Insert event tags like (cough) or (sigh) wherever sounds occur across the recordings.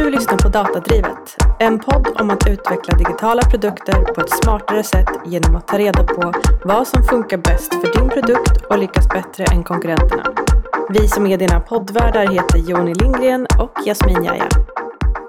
Du lyssnar på Datadrivet, en podd om att utveckla digitala produkter på ett smartare sätt genom att ta reda på vad som funkar bäst för din produkt och lyckas bättre än konkurrenterna. Vi som är dina poddvärdar heter Joni Lindgren och Jasmin Jaja.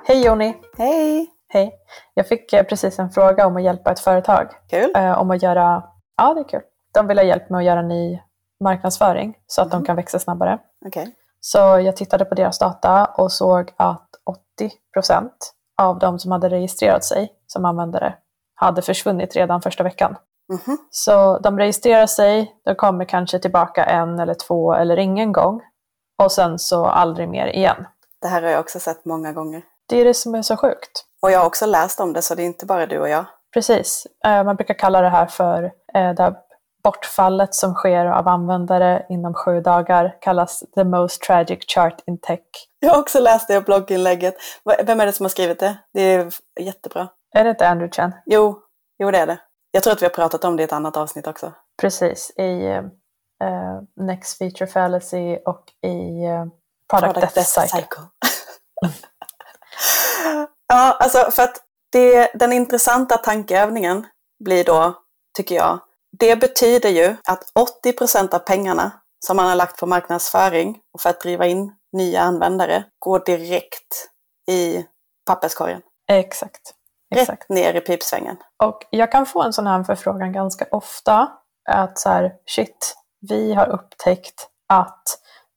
Hej Joni! Hej! Hej! Jag fick eh, precis en fråga om att hjälpa ett företag. Kul! Eh, om att göra, ja det är kul. De vill ha hjälp med att göra ny marknadsföring så att de kan växa snabbare. Okej. Så jag tittade på deras data och såg att 80 procent av de som hade registrerat sig som användare hade försvunnit redan första veckan. Mhm. Så de registrerar sig, de kommer kanske tillbaka en eller två eller ingen gång och sen så aldrig mer igen. Det här har jag också sett många gånger. Det är det som är så sjukt. Och jag har också läst om det, så det är inte bara du och jag. Precis. Eh, Man brukar kalla det här för eh, det här bortfallet som sker av användare inom sju dagar kallas the most tragic chart in tech. Jag har också läst det blogginlägget. Vem är det som har skrivit det? Det är jättebra. Är det inte Andrew Chen? Jo, jo det är det. Jag tror att vi har pratat om det i ett annat avsnitt också. Precis, i eh, Next Feature Fallacy och i eh, Product, Death, Cycle. (laughs) ja, alltså för att det, den intressanta tankeövningen blir då, tycker jag, det betyder ju att 80% av pengarna som man har lagt på marknadsföring och för att driva in nya användare går direkt i papperskorgen. Exakt. Exakt. Rätt ner i pipsvängen. Och jag kan få en sån här förfrågan ganska ofta. Att så här, shit, vi har upptäckt att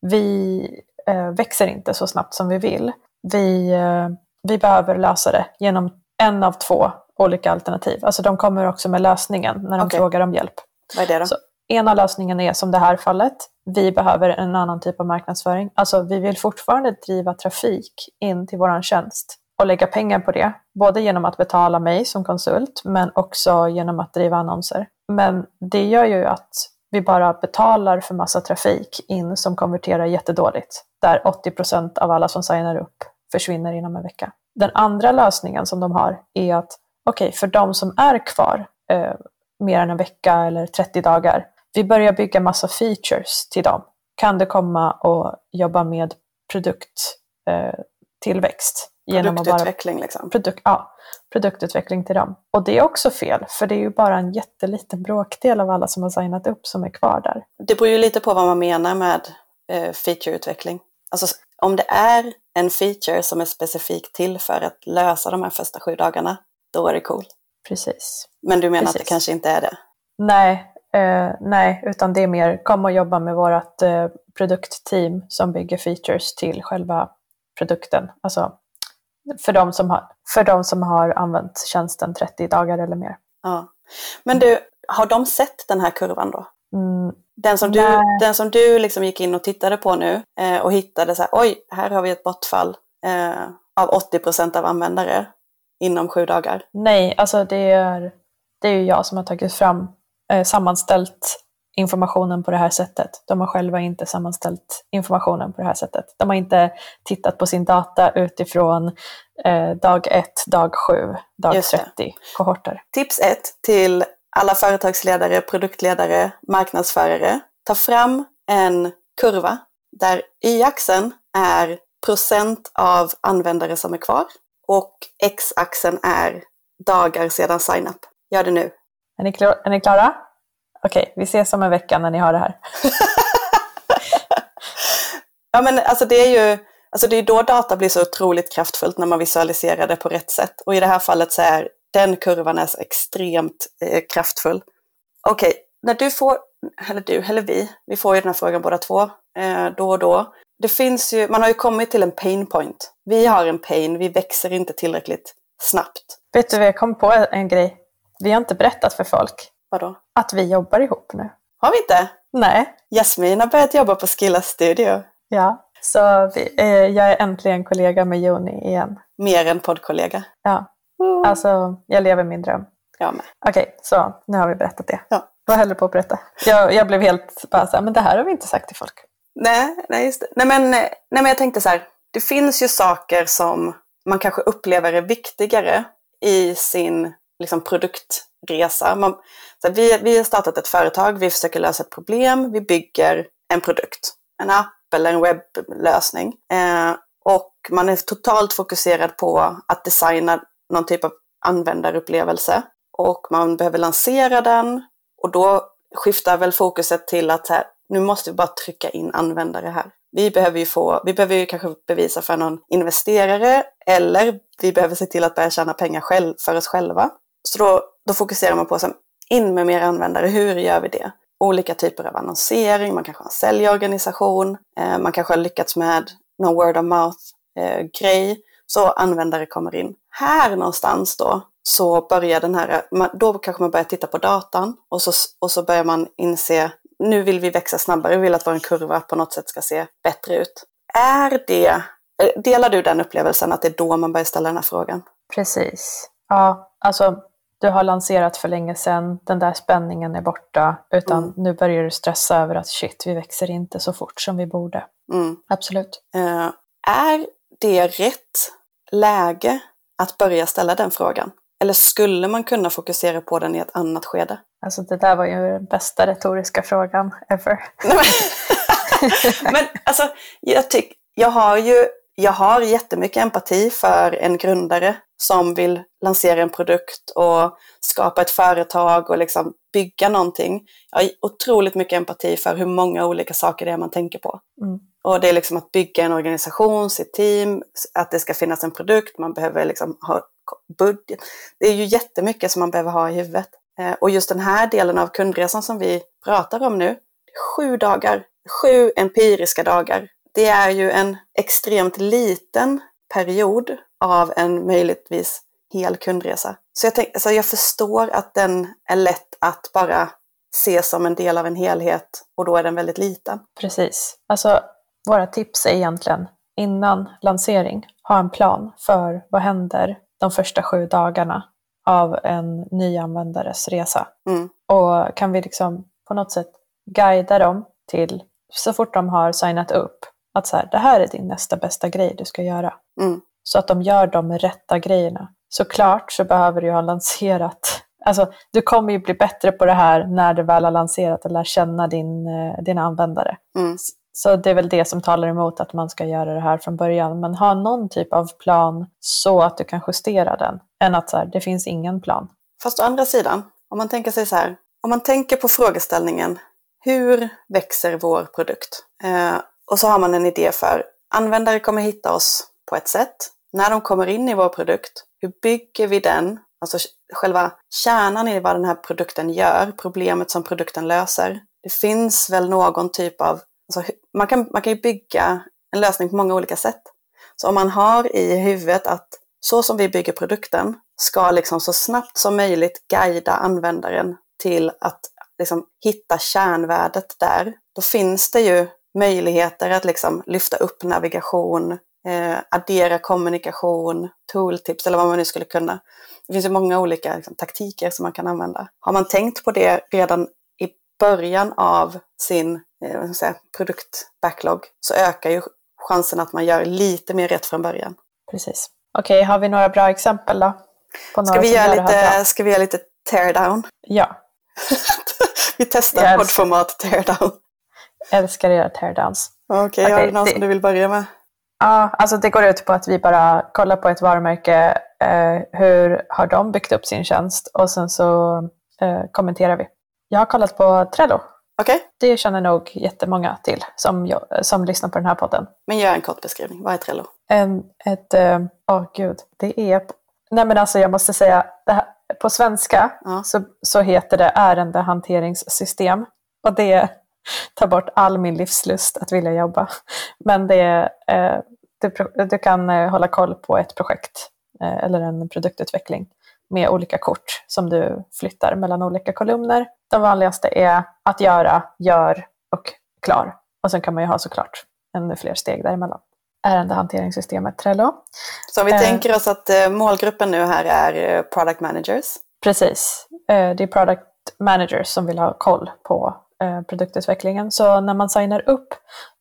vi eh, växer inte så snabbt som vi vill. Vi, eh, vi behöver lösa det genom en av två olika alternativ. Alltså de kommer också med lösningen när de Okej. frågar om hjälp. Vad är det då? Så ena lösningen är som det här fallet. Vi behöver en annan typ av marknadsföring. Alltså vi vill fortfarande driva trafik in till våran tjänst och lägga pengar på det. Både genom att betala mig som konsult men också genom att driva annonser. Men det gör ju att vi bara betalar för massa trafik in som konverterar jättedåligt. Där 80% av alla som signar upp försvinner inom en vecka. Den andra lösningen som de har är att okej, för de som är kvar eh, mer än en vecka eller 30 dagar. Vi börjar bygga massa features till dem. Kan du komma och jobba med produkttillväxt? Eh, genom att bara Produktutveckling liksom. produk, ja, produktutveckling till dem. Och det är också fel, för det är ju bara en jätteliten bråkdel av alla som har signat upp som är kvar där. Det beror ju lite på vad man menar med eh, featureutveckling. Alltså om det är en feature som är specifikt till för att lösa de här första sju dagarna, då är det cool. Precis. Men du menar att det Precis. kanske inte är det? Nej, eh, nej, utan det är mer kom och jobba med vårt eh, produktteam som bygger features till själva produkten. Alltså för de som har, för de som har använt tjänsten 30 dagar eller mer. Ja. Men du, har de sett den här kurvan då? Mm, Den som du, Nej. den som du liksom gick in och tittade på nu eh, och hittade så här, oj, här har vi ett bortfall eh, av 80% av användare inom sju dagar. nej, alltså det är, det är ju jag som har tagit fram, eh, sammanställt informationen på det här sättet. De har själva inte sammanställt informationen på det här sättet. De har inte tittat på sin data utifrån eh, dag 1, dag 7, dag Just det. 30 kohorter. Tips ett till alla företagsledare, produktledare, marknadsförare. Ta fram en kurva där y-axeln är procent av användare som är kvar och x-axeln är dagar sedan sign-up. Gör det nu. Är ni, klar, är ni klara? Okej, vi ses om en vecka när ni har det här. (laughs) Ja men alltså det är ju alltså det är då data blir så otroligt kraftfullt när man visualiserar det på rätt sätt. Och i det här fallet så är den kurvan är så extremt eh, kraftfull. Okej, när du får, eller du eller vi, vi får ju den här frågan båda två eh, då och då. Det finns ju, man har ju kommit till en pain point. Vi har en pain, vi växer inte tillräckligt snabbt. Vet du vad jag kom på en grej? Vi har inte berättat för folk Vadå? att vi jobbar ihop nu. Har vi inte? Nej, Jasmin har börjat jobba på Skilla Studio. ja. Så vi, eh, jag är äntligen kollega med Joni igen. Mer än poddkollega. Ja, alltså jag lever min dröm. Jag med. Okej, så nu har vi berättat det. Ja. Vad höll du på att berätta? Jag, jag blev helt bara så här, men det här har vi inte sagt till folk. Nej, nej, just det. Nej, men, eh, nej, men jag tänkte så här. Det finns ju saker som man kanske upplever är viktigare i sin liksom, produktresa. Man, så här, vi, vi har startat ett företag, vi försöker lösa ett problem, vi bygger en produkt. En app eller en webblösning. Eh, och man är totalt fokuserad på att designa någon typ av användarupplevelse och man behöver lansera den och då skiftar väl fokuset till att här, nu måste vi bara trycka in användare här. Vi behöver ju få, vi behöver ju kanske bevisa för någon investerare eller vi behöver se till att börja tjäna pengar själv, för oss själva. Så då, då fokuserar man på så in med mer användare, hur gör vi det? Olika typer av annonsering, man kanske har en säljorganisation, eh, man kanske har lyckats med någon word of mouth eh, grej, så användare kommer in. Här någonstans då så börjar den här, då kanske man börjar titta på datan och så, och så börjar man inse, nu vill vi växa snabbare, vi vill att vår kurva på något sätt ska se bättre ut. Är det, eh, delar du den upplevelsen att det är då man börjar ställa den här frågan? Precis. Ja, alltså du har lanserat för länge sedan, den där spänningen är borta, utan mm. nu börjar du stressa över att shit, vi växer inte så fort som vi borde. Mm. Absolut. Uh, är det rätt läge att börja ställa den frågan? Eller skulle man kunna fokusera på den i ett annat skede? Alltså det där var ju den bästa retoriska frågan ever. (laughs) Men alltså, jag, tyck, jag har ju jag har jättemycket empati för en grundare som vill lansera en produkt och skapa ett företag och liksom bygga någonting. Jag har otroligt mycket empati för hur många olika saker det är man tänker på. Mm. Och det är liksom att bygga en organisation, sitt team, att det ska finnas en produkt, man behöver liksom ha budget. Det är ju jättemycket som man behöver ha i huvudet. Eh, och just den här delen av kundresan som vi pratar om nu, sju dagar, sju empiriska dagar. Det är ju en extremt liten period av en möjligtvis hel kundresa. Så jag, tänk, alltså jag förstår att den är lätt att bara se som en del av en helhet och då är den väldigt liten. Precis. Alltså våra tips är egentligen innan lansering, ha en plan för vad händer de första sju dagarna av en nyanvändares resa. Mm. Och kan vi liksom på något sätt guida dem till, så fort de har signat upp, att så här, det här är din nästa bästa grej du ska göra. Mm. Så att de gör de rätta grejerna. Såklart så behöver du ha lanserat, alltså du kommer ju bli bättre på det här när du väl har lanserat och lär känna din, eh, dina användare. Mm. Så det är väl det som talar emot att man ska göra det här från början. Men ha någon typ av plan så att du kan justera den. Än att så här, det finns ingen plan. Fast å andra sidan, om man tänker sig så här. Om man tänker på frågeställningen, hur växer vår produkt? Eh, och så har man en idé för, användare kommer hitta oss på ett sätt. När de kommer in i vår produkt, hur bygger vi den? Alltså själva kärnan i vad den här produkten gör, problemet som produkten löser. Det finns väl någon typ av Alltså, man, kan, man kan ju bygga en lösning på många olika sätt. Så om man har i huvudet att så som vi bygger produkten ska liksom så snabbt som möjligt guida användaren till att liksom hitta kärnvärdet där, då finns det ju möjligheter att liksom lyfta upp navigation, eh, addera kommunikation, tooltips eller vad man nu skulle kunna. Det finns ju många olika liksom, taktiker som man kan använda. Har man tänkt på det redan i början av sin eh, säga, produktbacklog så ökar ju chansen att man gör lite mer rätt från början. Precis. Okej, okay, har vi några bra exempel då? ska, vi göra lite, ska vi göra lite teardown? Ja. (laughs) vi testar poddformat teardown. Jag älskar era teardowns. Okej, okay, okay, har du någon det, som du vill börja med? Ja, alltså det går ut på att vi bara kollar på ett varumärke. Eh, hur har de byggt upp sin tjänst? Och sen så eh, kommenterar vi. Jag har kollat på Trello. Okay. Det känner nog jättemånga till som, jag, som lyssnar på den här podden. Men gör en kort beskrivning. Vad är Trello? En, ett, eh, åh oh gud, det är, nej men alltså jag måste säga, här, på svenska ja. så, så heter det ärendehanteringssystem. Och det (laughs) tar bort all min livslust att vilja jobba. Men det, eh, du, du kan eh, hålla koll på ett projekt eh, eller en produktutveckling med olika kort som du flyttar mellan olika kolumner. De vanligaste är att göra, gör och klar. Och sen kan man ju ha såklart ännu fler steg däremellan. Ärendehanteringssystemet Trello. Så vi eh, tänker oss att eh, målgruppen nu här är eh, product managers? Precis. Eh, det är product managers som vill ha koll på produktutvecklingen. Så när man signar upp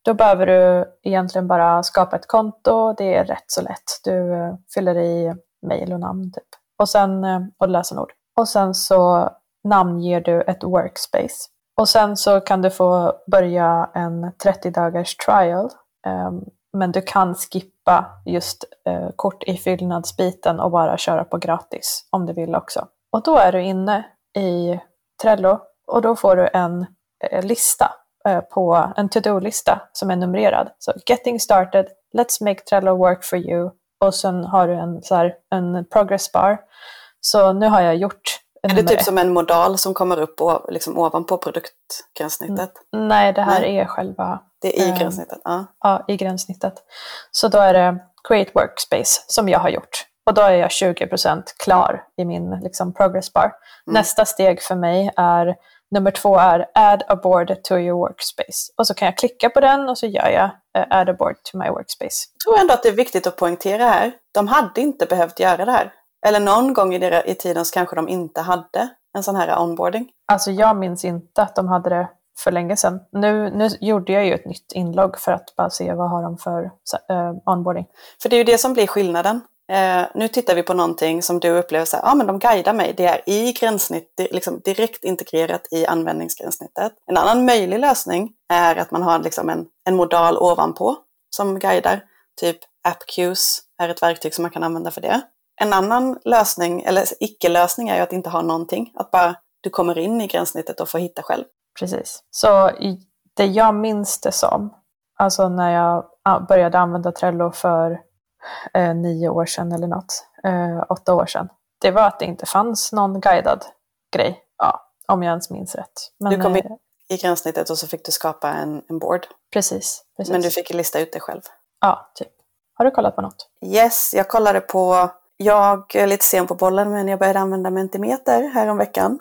då behöver du egentligen bara skapa ett konto. Det är rätt så lätt. Du fyller i mejl och namn typ och, sen, och lösenord. Och sen så namnger du ett workspace. Och sen så kan du få börja en 30 dagars trial. Um, men du kan skippa just eh, kort i fyllnadsbiten och bara köra på gratis om du vill också. Och då är du inne i Trello och då får du en eh, lista eh, på en to-do-lista som är numrerad. Så getting started, let's make Trello work for you och sen har du en, så här, en progress bar. Så nu har jag gjort är det typ som en modal som kommer upp och, liksom ovanpå produktgränssnittet? Mm. Nej, det här Nej. är själva... Det är i eh, gränssnittet? Ja. ja, i gränssnittet. Så då är det Create Workspace som jag har gjort. Och då är jag 20% klar i min liksom, progress bar. Mm. Nästa steg för mig är, nummer två är Add a board to your workspace. Och så kan jag klicka på den och så gör jag uh, Add a board to my workspace. Jag tror ändå att det är viktigt att poängtera här. De hade inte behövt göra det här. Eller någon gång i, deras, i tiden så kanske de inte hade en sån här onboarding. Alltså jag minns inte att de hade det för länge sedan. Nu, nu gjorde jag ju ett nytt inlogg för att bara se vad har de för uh, onboarding. För det är ju det som blir skillnaden. Uh, nu tittar vi på någonting som du upplever så här, ja ah, men de guidar mig, det är i gränssnitt, liksom direkt integrerat i användningsgränssnittet. En annan möjlig lösning är att man har liksom en, en modal ovanpå som guidar, typ AppQs är ett verktyg som man kan använda för det. En annan lösning, eller icke-lösning, är ju att inte ha någonting. Att bara du kommer in i gränssnittet och får hitta själv. Precis. Så det jag minns det som, alltså när jag började använda Trello för eh, nio år sedan eller något, eh, åtta år sedan, det var att det inte fanns någon guidad grej. Ja, om jag ens minns rätt. Men, du kom in eh, i gränssnittet och så fick du skapa en, en board. Precis, precis. Men du fick lista ut det själv. Ja, typ. Har du kollat på något? Yes, jag kollade på jag är lite sen på bollen men jag började använda Mentimeter häromveckan.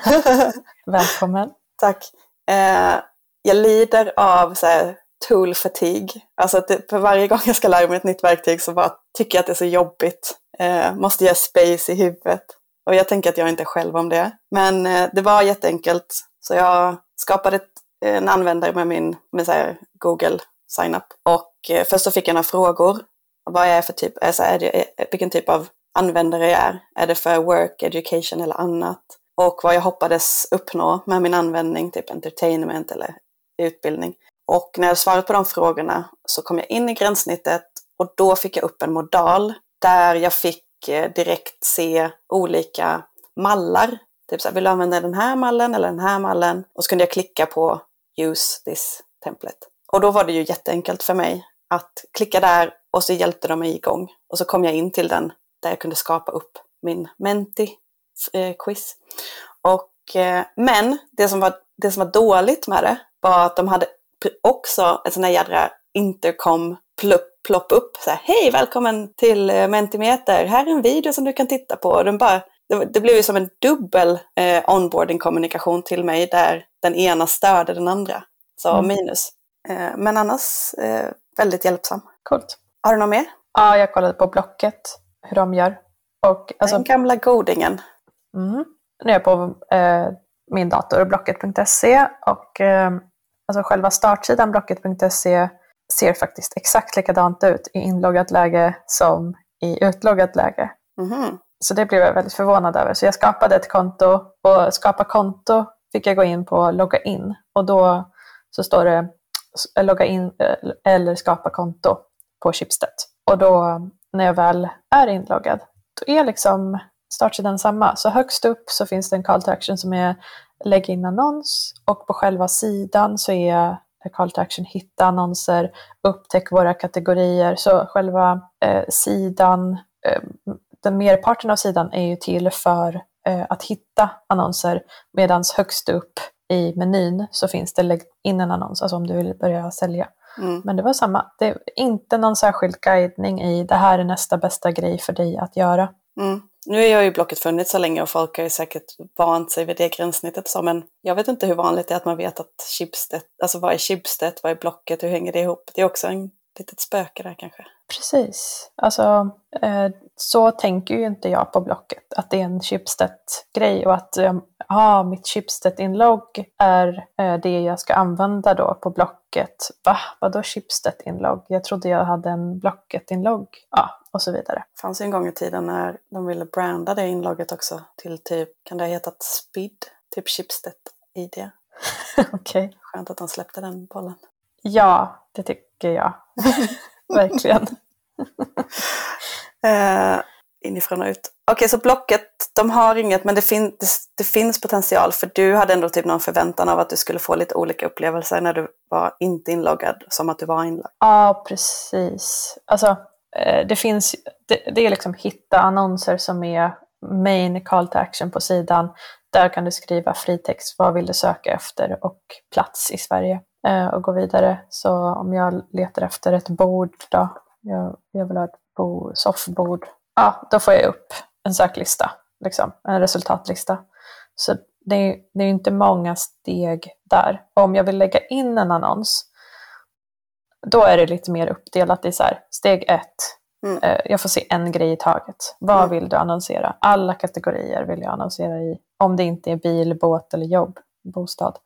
(laughs) Välkommen! Tack! Eh, jag lider av så här, tool fatigue. Alltså att det, för varje gång jag ska lära mig ett nytt verktyg så bara tycker jag att det är så jobbigt. Eh, måste göra space i huvudet. Och jag tänker att jag inte är själv om det. Men eh, det var jätteenkelt. Så jag skapade ett, en användare med min med Google sign-up. Och eh, först så fick jag några frågor vad jag är för typ, alltså är det, eh, vilken typ av användare jag är. Är det för work, education eller annat? Och vad jag hoppades uppnå med min användning, typ entertainment eller utbildning. Och när jag svarade på de frågorna så kom jag in i gränssnittet och då fick jag upp en modal där jag fick eh, direkt se olika mallar. Typ så här, vill du använda den här mallen eller den här mallen? Och så kunde jag klicka på use this template. Och då var det ju jätteenkelt för mig att klicka där och så hjälpte de mig igång. Och så kom jag in till den där jag kunde skapa upp min Menti-quiz. Och, eh, men det som, var, det som var dåligt med det var att de hade också en sån här jädra intercom plopp, plopp upp. Så här, Hej, välkommen till eh, Mentimeter. Här är en video som du kan titta på. Och den bara, det, det blev ju som en dubbel eh, onboarding-kommunikation till mig där den ena störde den andra. Så mm. minus. Eh, men annars eh, väldigt hjälpsam. Coolt. Har du något mer? Ja, jag kollade på Blocket, hur de gör. Och, alltså, Den gamla godingen. Mm, nu är jag på eh, min dator, blocket.se och eh, alltså själva startsidan blocket.se ser faktiskt exakt likadant ut i inloggat läge som i utloggat läge. Mm. Så det blev jag väldigt förvånad över. Så jag skapade ett konto och skapa konto fick jag gå in på logga in och då så står det logga in eh, eller skapa konto på Schibsted. Och då när jag väl är inloggad, då är liksom startsidan samma. Så högst upp så finns det en call to action som är lägg in annons och på själva sidan så är call to action hitta annonser, upptäck våra kategorier. Så själva eh, sidan, eh, den merparten av sidan är ju till för eh, att hitta annonser medan högst upp i menyn så finns det lägg in en annons, alltså om du vill börja sälja. Mm. Men det var samma. Det är inte någon särskild guidning i det här är nästa bästa grej för dig att göra. Mm. Nu är jag ju Blocket funnits så länge och folk har ju säkert vant sig vid det gränssnittet. Så, men jag vet inte hur vanligt det är att man vet att Schibsted, alltså vad är Schibsted, vad är Blocket, hur hänger det ihop? Det är också en litet spöke där kanske. Precis. Alltså, eh, så tänker ju inte jag på Blocket, att det är en Schibsted-grej och att ja, mitt Schibsted-inlogg är eh, det jag ska använda då på Blocket. Va? Vadå Schibsted-inlogg? Jag trodde jag hade en Blocket-inlogg. Ja, och så vidare. Det fanns ju en gång i tiden när de ville branda det inlogget också till typ, kan det ha hetat SPID? Typ Schibsted-ID. (laughs) Okej. Okay. Skönt att de släppte den bollen. Ja, det tycker jag. (laughs) (laughs) Verkligen. (laughs) eh, inifrån och ut. Okej, okay, så Blocket, de har inget, men det, fin det, det, finns potential för du hade ändå typ någon förväntan av att du skulle få lite olika upplevelser när du var inte inloggad, som att du var inloggad. Ja, precis. Alltså, eh, det finns, det, det är liksom hitta annonser som är main call to action på sidan. Där kan du skriva fritext, vad vill du söka efter och plats i Sverige och gå vidare. Så om jag letar efter ett bord då, jag, jag vill ha ett bo, soffbord, ja, då får jag upp en söklista, liksom, en resultatlista. Så det är, det är inte många steg där. Och om jag vill lägga in en annons, då är det lite mer uppdelat i så här, steg ett, mm. eh, jag får se en grej i taget. Vad mm. vill du annonsera? Alla kategorier vill jag annonsera i, om det inte är bil, båt eller jobb, bostad.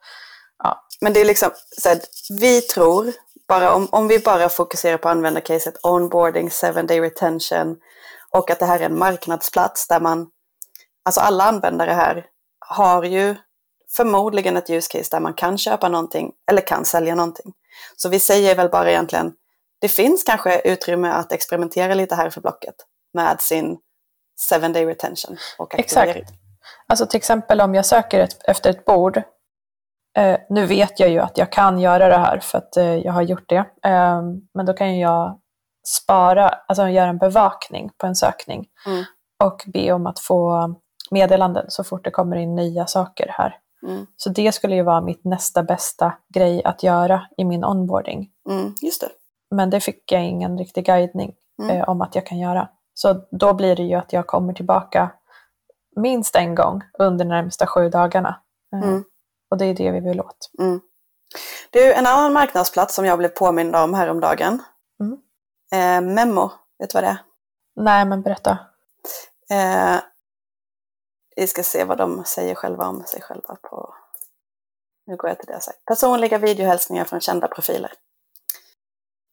Men det är liksom, så här, vi tror, bara om, om vi bara fokuserar på användarcaset onboarding, seven day retention, och att det här är en marknadsplats där man, alltså alla användare här har ju förmodligen ett use case där man kan köpa någonting eller kan sälja någonting. Så vi säger väl bara egentligen, det finns kanske utrymme att experimentera lite här för Blocket med sin seven day retention och aktivering. Exakt. Alltså till exempel om jag söker ett, efter ett bord, eh, nu vet jag ju att jag kan göra det här för att eh, jag har gjort det, eh, men då kan jag spara, alltså göra en bevakning på en sökning mm. och be om att få meddelanden så fort det kommer in nya saker här. Mm. Så det skulle ju vara mitt nästa bästa grej att göra i min onboarding. Mm, just det. Men det fick jag ingen riktig guidning mm. eh, om att jag kan göra. Så då blir det ju att jag kommer tillbaka minst en gång under de närmsta sju dagarna. Eh, mm. Och det är det vi vill åt. Mm. Du, en annan marknadsplats som jag blev påmind om häromdagen mm. Eh, memo, vet du vad det är? Nej, men berätta. Eh, vi ska se vad de säger själva om sig själva på... Nu går jag till det jag sagt. Personliga videohälsningar från kända profiler.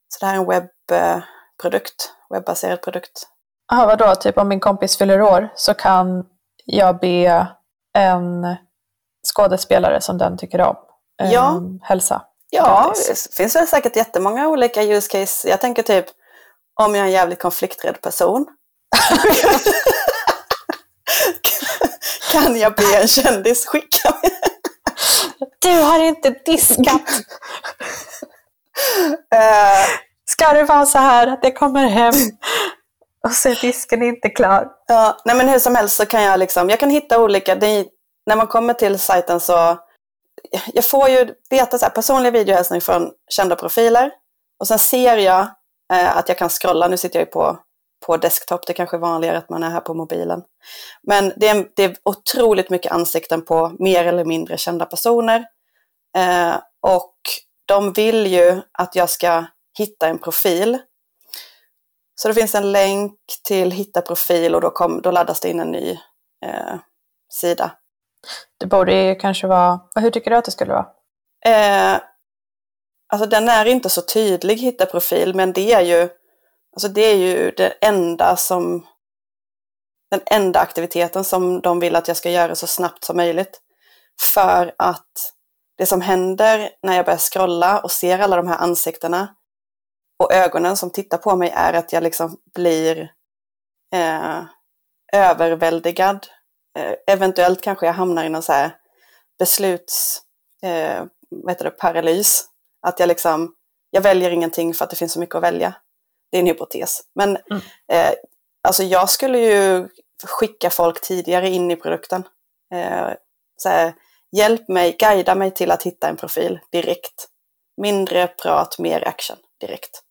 Så det här är en webbprodukt, webbaserad produkt. Jaha, vadå? Typ om min kompis fyller år så kan jag be en skådespelare som den tycker om eh, ja. hälsa? Ja, det finns väl säkert jättemånga olika use case. Jag tänker typ om jag är en jävligt konflikträdd person. (laughs) kan jag be en kändis skicka mig? Du har inte diskat. uh, (laughs) Ska det vara så här att det kommer hem och så är disken inte klar? Ja, nej men hur som helst så kan jag liksom, jag kan hitta olika, är, när man kommer till sajten så, jag får ju veta så här, personliga videohälsningar från kända profiler och sen ser jag Eh, att jag kan scrolla, nu sitter jag ju på, på desktop, det kanske är vanligare att man är här på mobilen. Men det är, det är otroligt mycket ansikten på mer eller mindre kända personer. Eh, och de vill ju att jag ska hitta en profil. Så det finns en länk till hitta profil och då, kom, då laddas det in en ny eh, sida. Det borde ju kanske vara, hur tycker du att det skulle vara? Eh, Alltså den är inte så tydlig hitta profil, men det är ju, alltså det är ju det enda som, den enda aktiviteten som de vill att jag ska göra så snabbt som möjligt. För att det som händer när jag börjar scrolla och ser alla de här ansiktena och ögonen som tittar på mig är att jag liksom blir eh, överväldigad. Eh, eventuellt kanske jag hamnar i någon så här besluts, eh, vad heter det, paralys. Att jag liksom, jag väljer ingenting för att det finns så mycket att välja. Det är en hypotes. Men mm. eh, alltså jag skulle ju skicka folk tidigare in i produkten. Eh, så här, hjälp mig, guida mig till att hitta en profil direkt. Mindre prat, mer action direkt.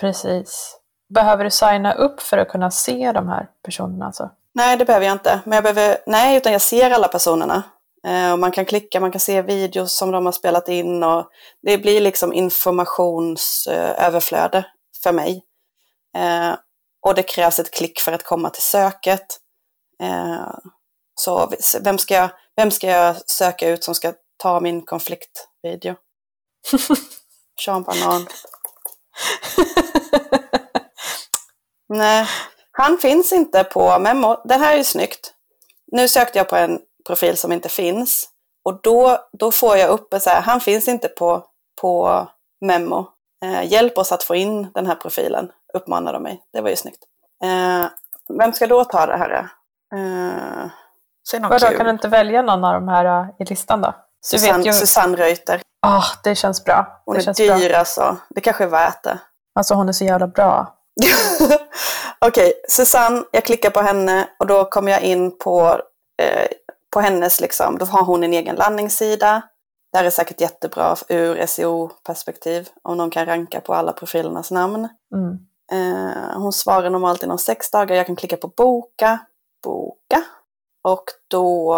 Precis. Behöver du signa upp för att kunna se de här personerna? Alltså? Nej, det behöver jag inte. Men jag behöver, nej, utan jag ser alla personerna. Eh, och man kan klicka, man kan se videos som de har spelat in och det blir liksom informationsöverflöde för mig. Eh, och det krävs ett klick för att komma till söket. Eh, så vem ska, jag, vem ska jag söka ut som ska ta min konfliktvideo? (laughs) Sean Banan. Nej, han finns inte på Memo. Den här är ju snyggt. Nu sökte jag på en profil som inte finns. Och då, då får jag upp så här, han finns inte på, på memo. Eh, hjälp oss att få in den här profilen, uppmanar de mig. Det var ju snyggt. Eh, vem ska då ta det här? Eh, Säg Vadå, kan du inte välja någon av de här uh, i listan då? Susanne, vet ju... Susanne Reuter. Ah, oh, det känns bra. Hon det är dyr bra. alltså. Det kanske är värt det. Alltså hon är så jävla bra. (laughs) Okej, okay, Susanne, jag klickar på henne och då kommer jag in på, eh, på hennes, liksom, då har hon en egen landningssida. Det här är säkert jättebra ur SEO-perspektiv, om någon kan ranka på alla profilernas namn. Mm. Eh, hon svarar normalt inom sex dagar, jag kan klicka på boka, boka. Och då,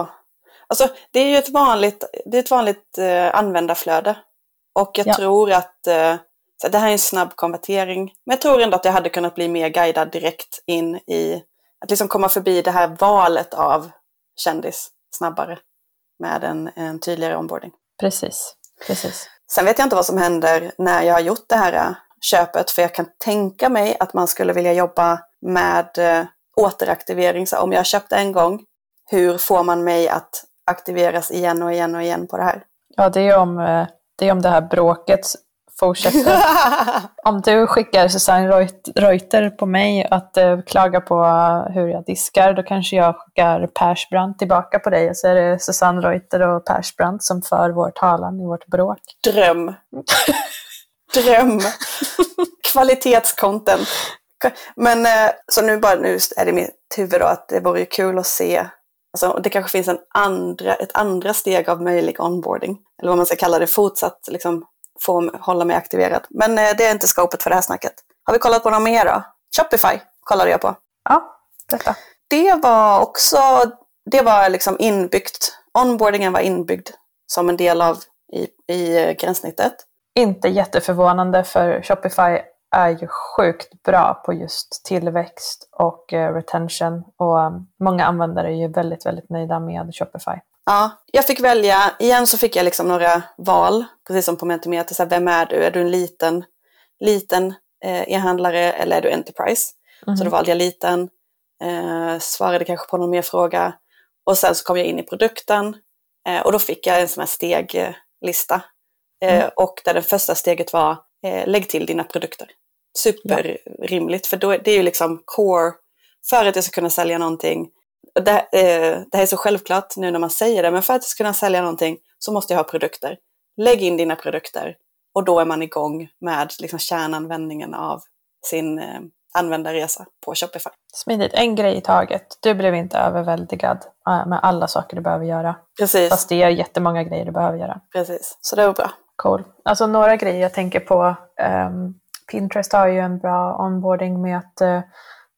alltså det är ju ett vanligt, det är ett vanligt eh, användarflöde. Och jag ja. tror att eh, så det här är en snabb konvertering. Men jag tror ändå att jag hade kunnat bli mer guidad direkt in i att liksom komma förbi det här valet av kändis snabbare med en, en tydligare onboarding. Precis, precis. Sen vet jag inte vad som händer när jag har gjort det här äh, köpet, för jag kan tänka mig att man skulle vilja jobba med äh, återaktivering. Så om jag har köpt en gång, hur får man mig att aktiveras igen och igen och igen på det här? Ja, det är om äh, det, är om det här bråket fortsätter. (laughs) Om du skickar Susanne Reuter på mig att uh, klaga på hur jag diskar, då kanske jag skickar Persbrandt tillbaka på dig och så är det Susanne Reuter och Persbrandt som för vår talan i vårt bråk. Dröm! Dröm! Kvalitetscontent. Men uh, så nu bara nu är det mitt huvud då att det vore kul att se Alltså, det kanske finns en andra, ett andra steg av möjlig onboarding. Eller vad man ska kalla det, fortsatt liksom, få hålla mig aktiverad. Men eh, det är inte skopet för det här snacket. Har vi kollat på något mer då? Shopify kollade jag på. Ja, detta. Det var också, det var liksom inbyggt, onboardingen var inbyggd som en del av i, i eh, gränssnittet. Inte jätteförvånande för Shopify är ju sjukt bra på just tillväxt och eh, retention och många användare är ju väldigt, väldigt nöjda med Shopify. Ja, jag fick välja, igen så fick jag liksom några val, precis som på Mentimeter, så här, vem är du? Är du en liten, liten eh, e-handlare eller är du Enterprise? Mm. Så då mhm. valde jag liten, eh, svarade kanske på någon mer fråga och sen så kom jag in i produkten eh, och då fick jag en sån här steglista. Eh, mm. Och där det första steget var, eh, lägg till dina produkter. Superrimligt, ja. för då, det är ju liksom core, för att jag ska kunna sälja någonting det, eh, det här är så självklart nu när man säger det, men för att kunna sälja någonting så måste jag ha produkter. Lägg in dina produkter och då är man igång med liksom kärnanvändningen av sin eh, användarresa på Shopify. Smidigt, en grej i taget. Du blev inte överväldigad eh, med alla saker du behöver göra. Precis. Fast det är jättemånga grejer du behöver göra. Precis, så det var bra. Cool. Alltså några grejer jag tänker på. Um, Pinterest har ju en bra onboarding med att uh,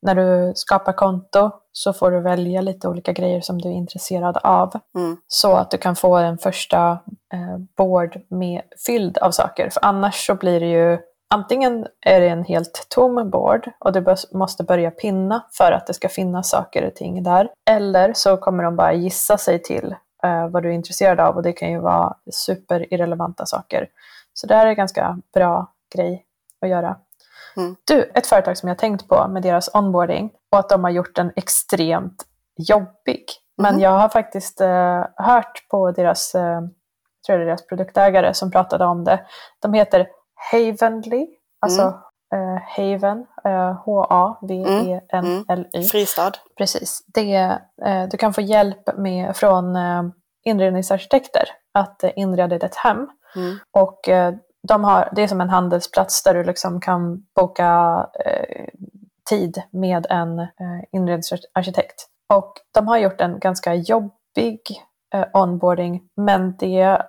när du skapar konto så får du välja lite olika grejer som du är intresserad av. Mm. Så att du kan få en första eh, board med, fylld av saker. För annars så blir det ju antingen är det en helt tom board och du måste börja pinna för att det ska finnas saker och ting där. Eller så kommer de bara gissa sig till eh, vad du är intresserad av och det kan ju vara superirrelevanta saker. Så det här är en ganska bra grej att göra. Mm. Du, ett företag som jag tänkt på med deras onboarding och att de har gjort den extremt jobbig. Men mm. jag har faktiskt uh, hört på deras, uh, tror jag deras produktägare som pratade om det. De heter Havenly, alltså mm. uh, Haven, H-A-V-E-N-L-Y. Mm. Fristad. Precis. Det, du kan få hjälp med, från inredningsarkitekter att inreda ditt hem. Mm. Och de har, det är som en handelsplats där du liksom kan boka eh, tid med en eh, inredningsarkitekt. Och de har gjort en ganska jobbig eh, onboarding, men det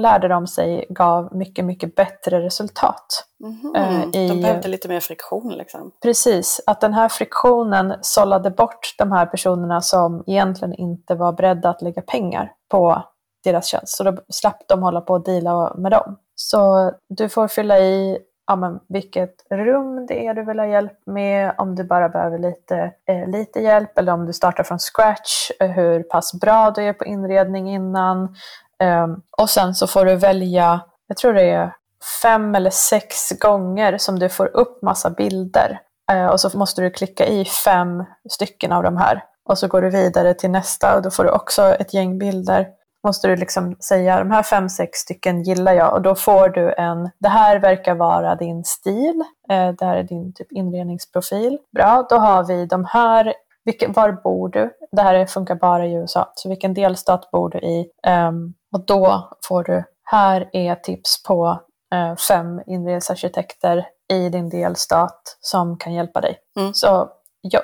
lärde de sig gav mycket, mycket bättre resultat. Mm -hmm. i, de behövde lite mer friktion liksom. Precis, att den här friktionen sållade bort de här personerna som egentligen inte var beredda att lägga pengar på deras tjänst. Så då slapp de hålla på och deala med dem. Så du får fylla i ja, men vilket rum det är du vill ha hjälp med, om du bara behöver lite, eh, lite hjälp eller om du startar från scratch, eh, hur pass bra du är på inredning innan. Um, och sen så får du välja, jag tror det är fem eller sex gånger som du får upp massa bilder. Uh, och så måste du klicka i fem stycken av de här. Och så går du vidare till nästa och då får du också ett gäng bilder måste du liksom säga de här fem, sex stycken gillar jag och då får du en, det här verkar vara din stil, eh, det här är din typ inredningsprofil. Bra, då har vi de här, vilken, var bor du? Det här funkar bara i USA, så vilken delstat bor du i? Um, och då får du, här är tips på uh, fem inredningsarkitekter i din delstat som kan hjälpa dig. Mm. Så ja,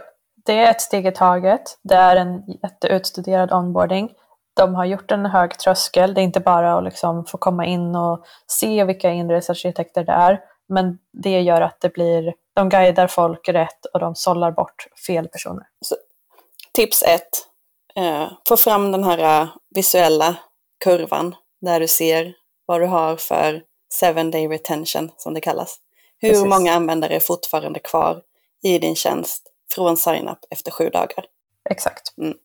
det är ett steg i taget. Det är en jätteutstuderad onboarding. De har gjort en hög tröskel. Det är inte bara att liksom få komma in och se vilka inredningsarkitekter det är. Men det gör att det blir, de guidar folk rätt och de sållar bort fel personer. Så, tips ett, eh, få fram den här eh, visuella kurvan där du ser vad du har för seven day retention som det kallas. Hur Precis. många användare är fortfarande kvar i din tjänst från sign-up efter sju dagar? Exakt. Mm.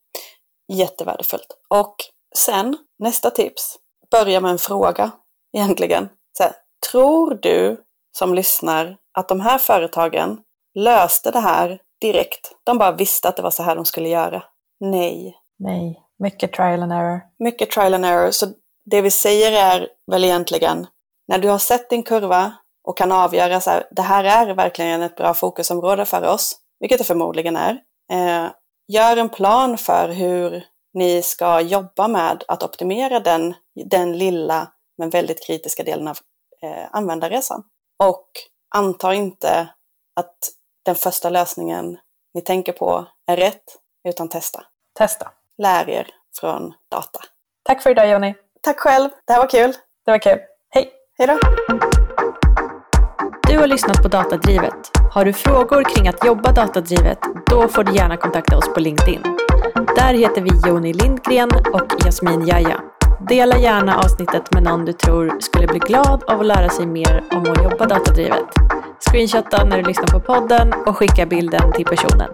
Jättevärdefullt. Och sen, nästa tips, börja med en fråga egentligen. Så här, tror du som lyssnar att de här företagen löste det här direkt? De bara visste att det var så här de skulle göra? Nej. Nej, mycket trial and error. Mycket trial and error. Så det vi säger är väl egentligen, när du har sett din kurva och kan avgöra så här, det här är verkligen ett bra fokusområde för oss, vilket det förmodligen är. Eh, gör en plan för hur ni ska jobba med att optimera den, den lilla men väldigt kritiska delen av eh, användarresan. Och anta inte att den första lösningen ni tänker på är rätt, utan testa. Testa. Lär er från data. Tack för idag Jonny. Tack själv. Det här var kul. Det var kul. Hej. Hej då. Du har lyssnat på Datadrivet. Har du frågor kring att jobba datadrivet? Då får du gärna kontakta oss på LinkedIn. Där heter vi Joni Lindgren och Jasmin Jaja. Dela gärna avsnittet med någon du tror skulle bli glad av att lära sig mer om att jobba datadrivet. Screenshotta när du lyssnar på podden och skicka bilden till personen.